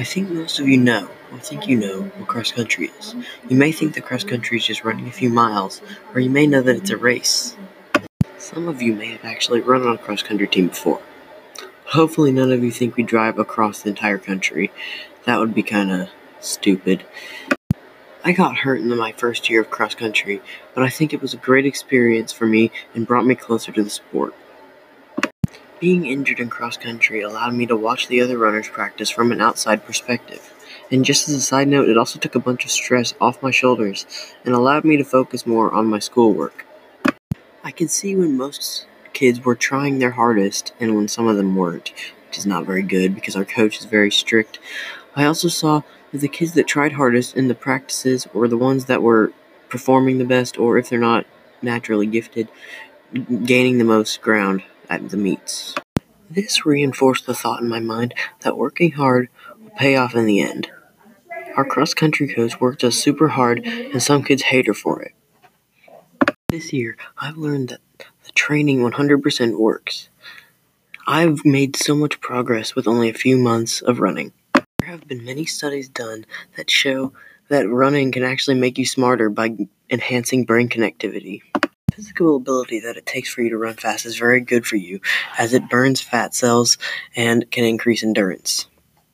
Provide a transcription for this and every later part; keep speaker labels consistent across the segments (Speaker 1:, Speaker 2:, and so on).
Speaker 1: I think most of you know, or think you know, what cross country is. You may think that cross country is just running a few miles, or you may know that it's a race. Some of you may have actually run on a cross country team before. Hopefully, none of you think we drive across the entire country. That would be kind of stupid. I got hurt in my first year of cross country, but I think it was a great experience for me and brought me closer to the sport. Being injured in cross country allowed me to watch the other runners practice from an outside perspective. And just as a side note, it also took a bunch of stress off my shoulders and allowed me to focus more on my schoolwork. I could see when most kids were trying their hardest and when some of them weren't, which is not very good because our coach is very strict. I also saw that the kids that tried hardest in the practices were the ones that were performing the best, or if they're not naturally gifted, gaining the most ground at the meets. This reinforced the thought in my mind that working hard will pay off in the end. Our cross country coach worked us super hard, and some kids hate her for it. This year, I've learned that the training 100% works. I've made so much progress with only a few months of running. There have been many studies done that show that running can actually make you smarter by enhancing brain connectivity physical ability that it takes for you to run fast is very good for you, as it burns fat cells and can increase endurance.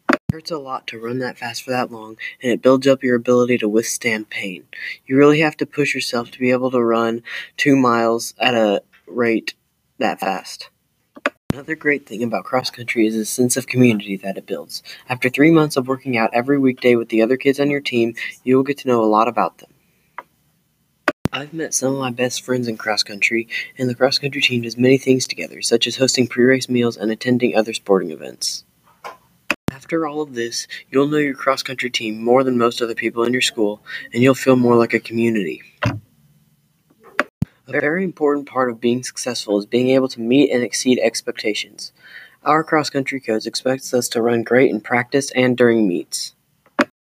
Speaker 1: It hurts a lot to run that fast for that long, and it builds up your ability to withstand pain. You really have to push yourself to be able to run two miles at a rate that fast. Another great thing about cross country is the sense of community that it builds. After three months of working out every weekday with the other kids on your team, you will get to know a lot about them. I've met some of my best friends in cross country, and the cross country team does many things together, such as hosting pre race meals and attending other sporting events. After all of this, you'll know your cross country team more than most other people in your school, and you'll feel more like a community. A very important part of being successful is being able to meet and exceed expectations. Our cross country coach expects us to run great in practice and during meets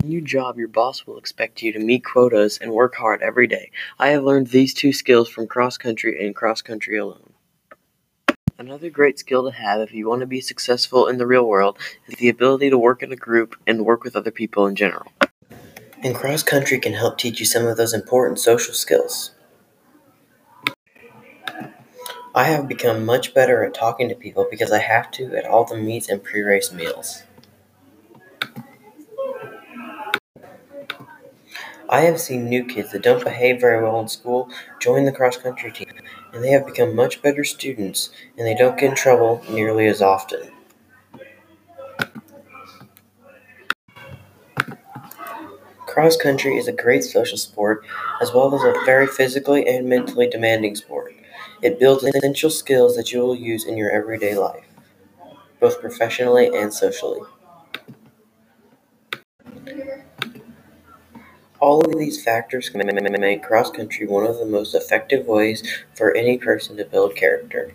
Speaker 1: new job, your boss will expect you to meet quotas and work hard every day. I have learned these two skills from cross country and cross country alone. Another great skill to have if you want to be successful in the real world is the ability to work in a group and work with other people in general. And cross country can help teach you some of those important social skills. I have become much better at talking to people because I have to at all the meets and pre race meals. I have seen new kids that don't behave very well in school join the cross country team, and they have become much better students, and they don't get in trouble nearly as often. Cross country is a great social sport, as well as a very physically and mentally demanding sport. It builds essential skills that you will use in your everyday life, both professionally and socially. All of these factors can make cross country one of the most effective ways for any person to build character.